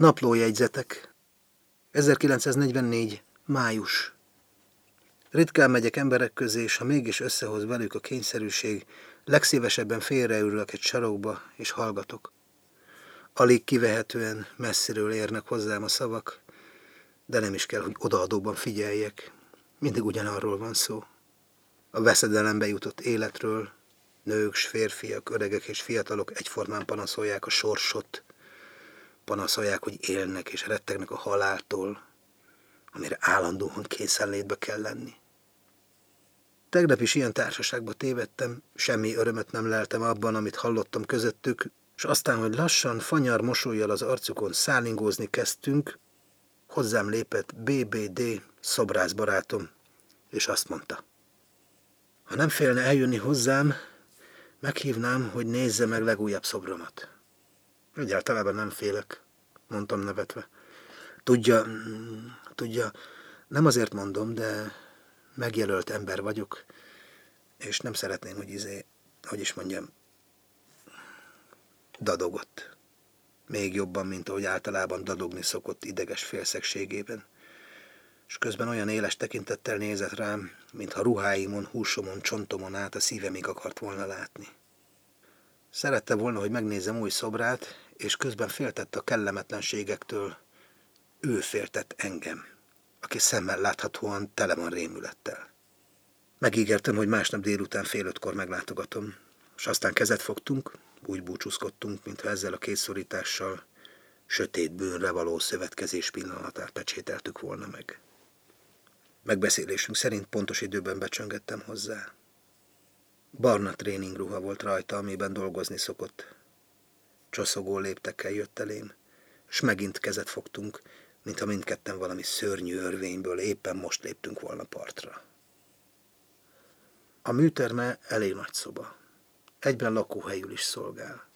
Naplójegyzetek 1944. Május Ritkán megyek emberek közé, és ha mégis összehoz velük a kényszerűség, legszívesebben félreülök egy sarokba, és hallgatok. Alig kivehetően messziről érnek hozzám a szavak, de nem is kell, hogy odaadóban figyeljek. Mindig ugyanarról van szó. A veszedelembe jutott életről, nők, férfiak, öregek és fiatalok egyformán panaszolják a sorsot, panaszolják, hogy élnek és rettegnek a haláltól, amire állandóan készenlétbe kell lenni. Tegnap is ilyen társaságba tévedtem, semmi örömet nem leltem abban, amit hallottam közöttük, és aztán, hogy lassan, fanyar mosolyjal az arcukon szállingózni kezdtünk, hozzám lépett BBD szobrászbarátom, és azt mondta. Ha nem félne eljönni hozzám, meghívnám, hogy nézze meg legújabb szobromat. Egyáltalában nem félek, mondtam nevetve. Tudja, tudja, nem azért mondom, de megjelölt ember vagyok, és nem szeretném, hogy izé, hogy is mondjam, dadogott. Még jobban, mint ahogy általában dadogni szokott ideges félszegségében. És közben olyan éles tekintettel nézett rám, mintha ruháimon, húsomon, csontomon át a szívemig akart volna látni. Szerette volna, hogy megnézzem új szobrát, és közben féltett a kellemetlenségektől. Ő féltett engem, aki szemmel láthatóan tele van rémülettel. Megígértem, hogy másnap délután fél ötkor meglátogatom, és aztán kezet fogtunk, úgy búcsúzkodtunk, mintha ezzel a készszorítással sötét bűnre való szövetkezés pillanatát pecsételtük volna meg. Megbeszélésünk szerint pontos időben becsöngettem hozzá. Barna tréningruha volt rajta, amiben dolgozni szokott. Csoszogó léptekkel jött elém, és megint kezet fogtunk, mintha mindketten valami szörnyű örvényből éppen most léptünk volna partra. A műterme elég nagy szoba. Egyben lakóhelyül is szolgál.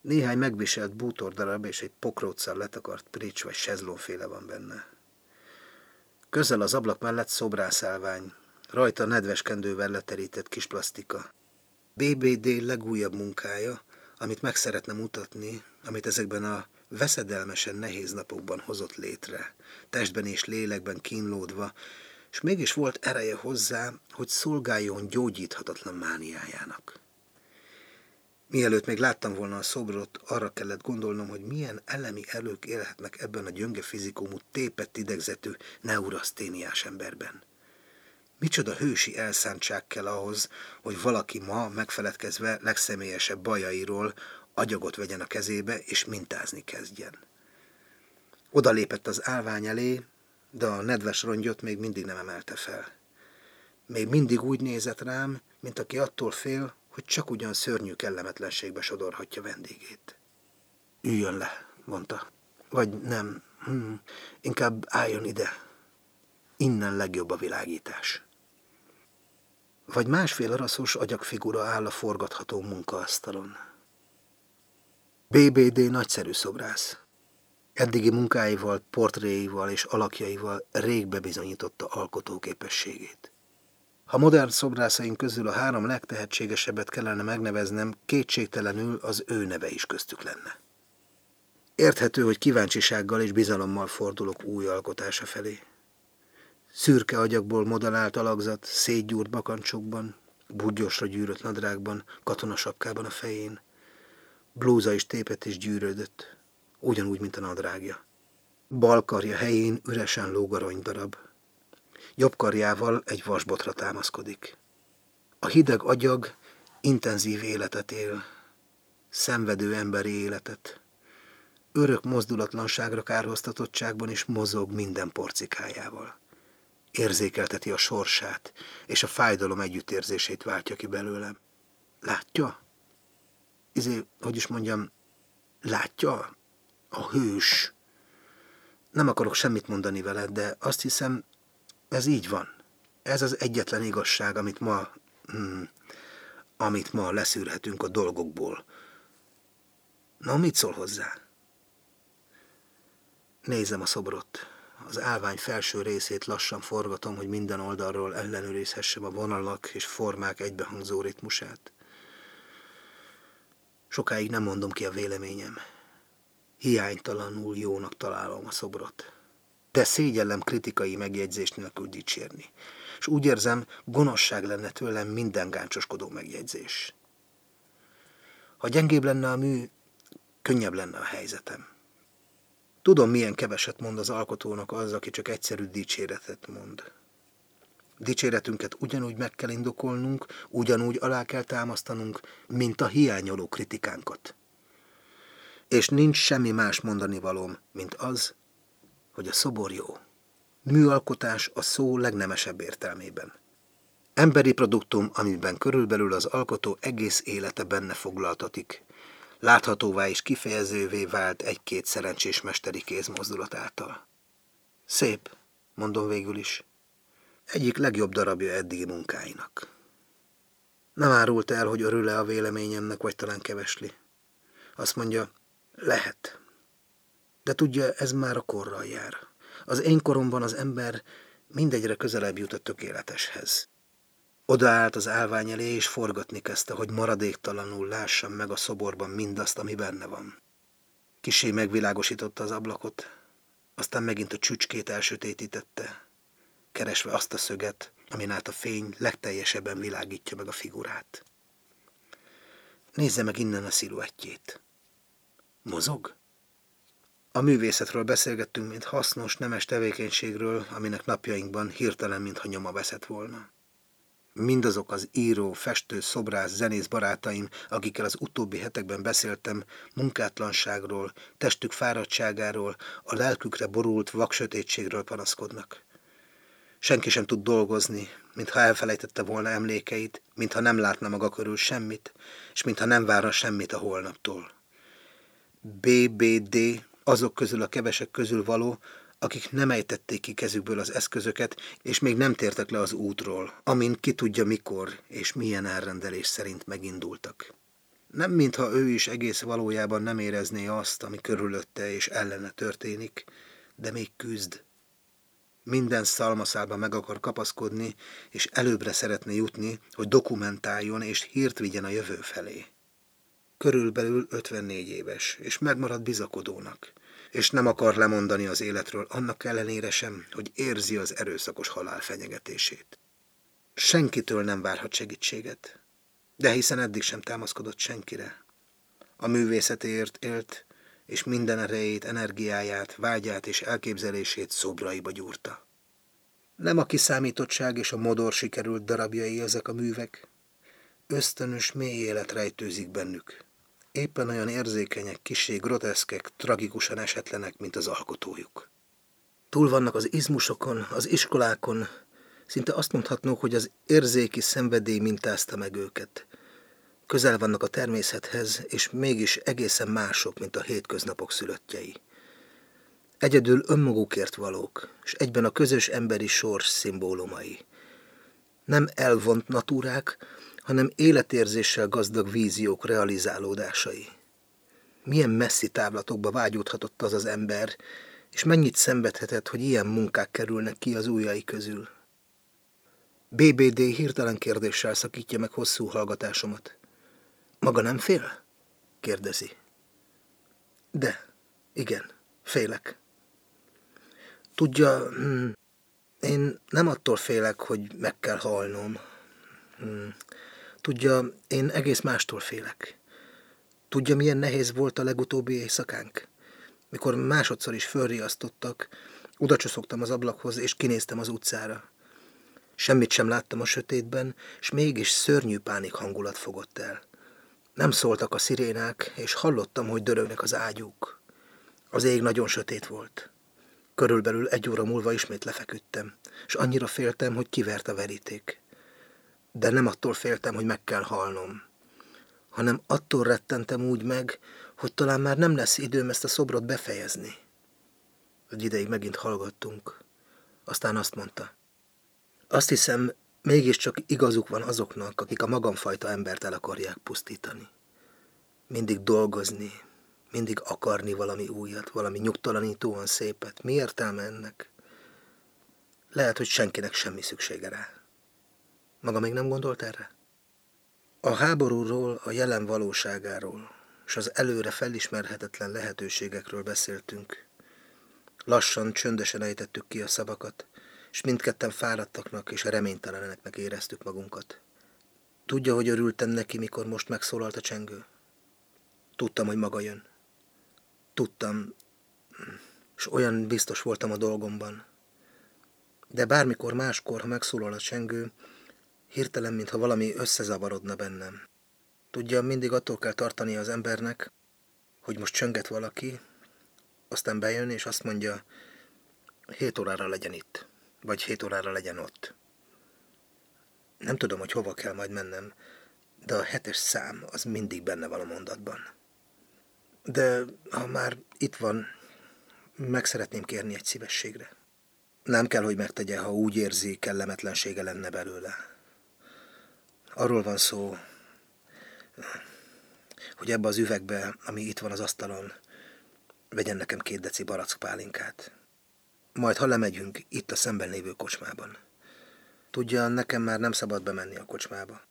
Néhány megviselt bútordarab és egy pokróccal letakart prics vagy sezlónféle van benne. Közel az ablak mellett szobrászálvány, rajta nedves kendővel leterített kis plastika. BBD legújabb munkája, amit meg szeretne mutatni, amit ezekben a veszedelmesen nehéz napokban hozott létre, testben és lélekben kínlódva, és mégis volt ereje hozzá, hogy szolgáljon gyógyíthatatlan mániájának. Mielőtt még láttam volna a szobrot, arra kellett gondolnom, hogy milyen elemi elők élhetnek ebben a gyönge fizikumú, tépett idegzetű, neuraszténiás emberben. Micsoda hősi elszántság kell ahhoz, hogy valaki ma megfeledkezve legszemélyesebb bajairól agyagot vegyen a kezébe és mintázni kezdjen. Oda lépett az állvány elé, de a nedves rongyot még mindig nem emelte fel. Még mindig úgy nézett rám, mint aki attól fél, hogy csak ugyan szörnyű kellemetlenségbe sodorhatja vendégét. Üljön le, mondta. Vagy nem, hm, inkább álljon ide. Innen legjobb a világítás. Vagy másfél araszos agyagfigura áll a forgatható munkaasztalon. BBD nagyszerű szobrász. Eddigi munkáival, portréival és alakjaival rég bebizonyította alkotóképességét. Ha modern szobrászaink közül a három legtehetségesebbet kellene megneveznem, kétségtelenül az ő neve is köztük lenne. Érthető, hogy kíváncsisággal és bizalommal fordulok új alkotása felé. Szürke agyakból modellált alakzat, szétgyúrt bakancsokban, budgyosra gyűrött nadrágban, katonasapkában a fején. Blúza is tépet és gyűrődött, ugyanúgy, mint a nadrágja. Bal karja helyén üresen lóg darab. Jobb karjával egy vasbotra támaszkodik. A hideg agyag intenzív életet él, szenvedő emberi életet. Örök mozdulatlanságra kárhoztatottságban is mozog minden porcikájával. Érzékelteti a sorsát, és a fájdalom együttérzését váltja ki belőlem. Látja? Izé, hogy is mondjam, látja? A hős. Nem akarok semmit mondani veled, de azt hiszem, ez így van. Ez az egyetlen igazság, amit ma, hmm, amit ma leszűrhetünk a dolgokból. Na, mit szól hozzá? Nézem a szobrot. Az állvány felső részét lassan forgatom, hogy minden oldalról ellenőrizhessem a vonalak és formák egybehangzó ritmusát. Sokáig nem mondom ki a véleményem. hiánytalanul jónak találom a szobrot. De szégyellem kritikai megjegyzést nélkül dicsérni. És úgy érzem, gonoszság lenne tőlem minden gáncsoskodó megjegyzés. Ha gyengébb lenne a mű, könnyebb lenne a helyzetem. Tudom, milyen keveset mond az alkotónak az, aki csak egyszerű dicséretet mond. Dicséretünket ugyanúgy meg kell indokolnunk, ugyanúgy alá kell támasztanunk, mint a hiányoló kritikánkat. És nincs semmi más mondani valóm, mint az, hogy a szobor jó. Műalkotás a szó legnemesebb értelmében. Emberi produktum, amiben körülbelül az alkotó egész élete benne foglaltatik, láthatóvá és kifejezővé vált egy-két szerencsés mesteri kézmozdulat által. Szép, mondom végül is. Egyik legjobb darabja eddigi munkáinak. Nem árult el, hogy örül-e a véleményemnek, vagy talán kevesli. Azt mondja, lehet. De tudja, ez már a korral jár. Az én koromban az ember mindegyre közelebb jut a tökéleteshez. Odaállt az állvány elé, és forgatni kezdte, hogy maradéktalanul lássam meg a szoborban mindazt, ami benne van. Kisé megvilágosította az ablakot, aztán megint a csücskét elsötétítette, keresve azt a szöget, amin át a fény legteljesebben világítja meg a figurát. Nézze meg innen a sziluettjét. Mozog? A művészetről beszélgettünk, mint hasznos, nemes tevékenységről, aminek napjainkban hirtelen, mintha nyoma veszett volna. Mindazok az író, festő, szobrász, zenész barátaim, akikkel az utóbbi hetekben beszéltem, munkátlanságról, testük fáradtságáról, a lelkükre borult vaksötétségről panaszkodnak. Senki sem tud dolgozni, mintha elfelejtette volna emlékeit, mintha nem látna maga körül semmit, és mintha nem várna semmit a holnaptól. BBD azok közül a kevesek közül való, akik nem ejtették ki kezükből az eszközöket, és még nem tértek le az útról, amin ki tudja mikor és milyen elrendelés szerint megindultak. Nem mintha ő is egész valójában nem érezné azt, ami körülötte és ellene történik, de még küzd. Minden szalmaszálba meg akar kapaszkodni, és előbbre szeretne jutni, hogy dokumentáljon és hírt vigyen a jövő felé. Körülbelül 54 éves, és megmarad bizakodónak és nem akar lemondani az életről, annak ellenére sem, hogy érzi az erőszakos halál fenyegetését. Senkitől nem várhat segítséget, de hiszen eddig sem támaszkodott senkire. A művészetért élt, és minden erejét, energiáját, vágyát és elképzelését szobraiba gyúrta. Nem a kiszámítottság és a modor sikerült darabjai ezek a művek, ösztönös mély élet rejtőzik bennük, éppen olyan érzékenyek, kisé groteszkek, tragikusan esetlenek, mint az alkotójuk. Túl vannak az izmusokon, az iskolákon, szinte azt mondhatnók, hogy az érzéki szenvedély mintázta meg őket. Közel vannak a természethez, és mégis egészen mások, mint a hétköznapok szülöttjei. Egyedül önmagukért valók, és egyben a közös emberi sors szimbólumai. Nem elvont natúrák, hanem életérzéssel gazdag víziók realizálódásai. Milyen messzi távlatokba vágyódhatott az az ember, és mennyit szenvedhetett, hogy ilyen munkák kerülnek ki az ujjai közül. BBD hirtelen kérdéssel szakítja meg hosszú hallgatásomat. Maga nem fél? kérdezi. De, igen, félek. Tudja, hm, én nem attól félek, hogy meg kell halnom. Tudja, én egész mástól félek. Tudja, milyen nehéz volt a legutóbbi éjszakánk? Mikor másodszor is fölriasztottak, oda az ablakhoz, és kinéztem az utcára. Semmit sem láttam a sötétben, és mégis szörnyű pánik hangulat fogott el. Nem szóltak a szirénák, és hallottam, hogy dörögnek az ágyúk. Az ég nagyon sötét volt. Körülbelül egy óra múlva ismét lefeküdtem, és annyira féltem, hogy kivert a veríték de nem attól féltem, hogy meg kell halnom, hanem attól rettentem úgy meg, hogy talán már nem lesz időm ezt a szobrot befejezni. Egy ideig megint hallgattunk. Aztán azt mondta. Azt hiszem, mégiscsak igazuk van azoknak, akik a magamfajta embert el akarják pusztítani. Mindig dolgozni, mindig akarni valami újat, valami nyugtalanítóan szépet. Mi értelme ennek? Lehet, hogy senkinek semmi szüksége rá. Maga még nem gondolt erre? A háborúról, a jelen valóságáról, és az előre felismerhetetlen lehetőségekről beszéltünk. Lassan, csöndesen ejtettük ki a szavakat, és mindketten fáradtaknak és reményteleneknek éreztük magunkat. Tudja, hogy örültem neki, mikor most megszólalt a csengő? Tudtam, hogy maga jön. Tudtam, és olyan biztos voltam a dolgomban. De bármikor máskor, ha megszólal a csengő, hirtelen, mintha valami összezavarodna bennem. Tudja, mindig attól kell tartani az embernek, hogy most csönget valaki, aztán bejön és azt mondja, hét órára legyen itt, vagy hét órára legyen ott. Nem tudom, hogy hova kell majd mennem, de a hetes szám az mindig benne van a mondatban. De ha már itt van, meg szeretném kérni egy szívességre. Nem kell, hogy megtegye, ha úgy érzi, kellemetlensége lenne belőle. Arról van szó, hogy ebbe az üvegbe, ami itt van az asztalon, vegyen nekem két deci barack pálinkát. Majd, ha lemegyünk, itt a szemben lévő kocsmában. Tudja, nekem már nem szabad bemenni a kocsmába.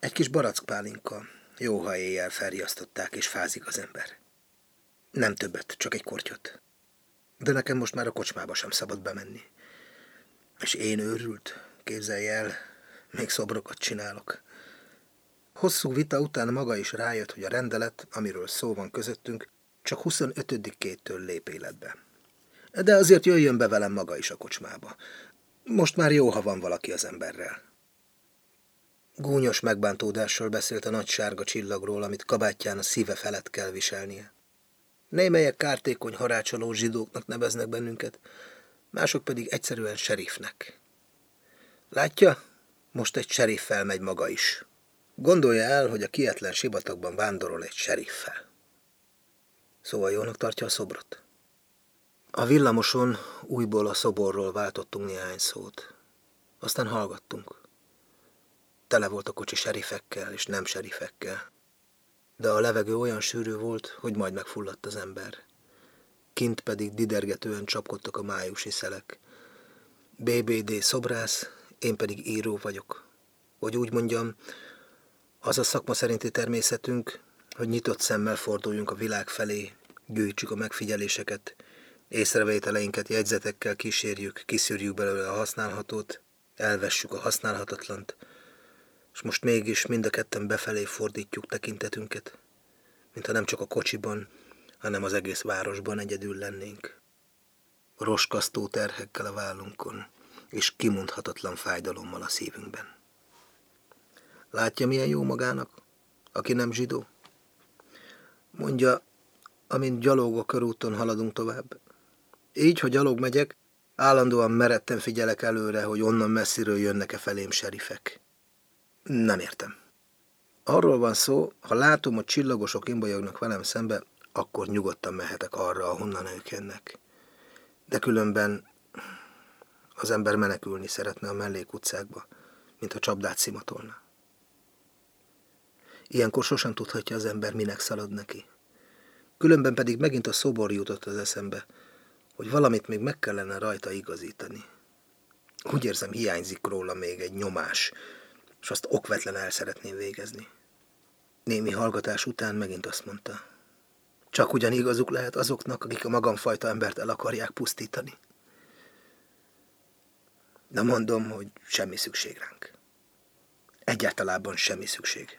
Egy kis barack pálinka, jó, ha éjjel felriasztották és fázik az ember. Nem többet, csak egy kortyot. De nekem most már a kocsmába sem szabad bemenni. És én őrült, képzelj el, még szobrokat csinálok. Hosszú vita után maga is rájött, hogy a rendelet, amiről szó van közöttünk, csak 25-től lép életbe. De azért jöjjön be velem maga is a kocsmába. Most már jó, ha van valaki az emberrel. Gúnyos megbántódással beszélt a nagy sárga csillagról, amit kabátján a szíve felett kell viselnie. Némelyek kártékony harácsoló zsidóknak neveznek bennünket, mások pedig egyszerűen serifnek. Látja, most egy seriffel megy maga is. Gondolja el, hogy a kietlen sivatagban vándorol egy seriffel. Szóval jónak tartja a szobrot. A villamoson újból a szoborról váltottunk néhány szót. Aztán hallgattunk. Tele volt a kocsi serifekkel és nem serifekkel de a levegő olyan sűrű volt, hogy majd megfulladt az ember. Kint pedig didergetően csapkodtak a májusi szelek. BBD szobrász, én pedig író vagyok. Hogy úgy mondjam, az a szakma szerinti természetünk, hogy nyitott szemmel forduljunk a világ felé, gyűjtsük a megfigyeléseket, észrevételeinket jegyzetekkel kísérjük, kiszűrjük belőle a használhatót, elvessük a használhatatlant, és most mégis mind a ketten befelé fordítjuk tekintetünket, mintha nem csak a kocsiban, hanem az egész városban egyedül lennénk. Roskasztó terhekkel a vállunkon, és kimondhatatlan fájdalommal a szívünkben. Látja, milyen jó magának, aki nem zsidó? Mondja, amint gyalog a körúton haladunk tovább. Így, hogy gyalog megyek, állandóan meretten figyelek előre, hogy onnan messziről jönnek-e felém serifek. Nem értem. Arról van szó, ha látom, hogy csillagosok imbolyognak velem szembe, akkor nyugodtan mehetek arra, ahonnan ők jönnek. De különben az ember menekülni szeretne a mellékutcákba, mint a csapdát szimatolna. Ilyenkor sosem tudhatja az ember, minek szalad neki. Különben pedig megint a szobor jutott az eszembe, hogy valamit még meg kellene rajta igazítani. Úgy érzem, hiányzik róla még egy nyomás, és azt okvetlen el szeretném végezni. Némi hallgatás után megint azt mondta. Csak ugyan igazuk lehet azoknak, akik a magamfajta embert el akarják pusztítani. De mondom, hogy semmi szükség ránk. Egyáltalában semmi szükség.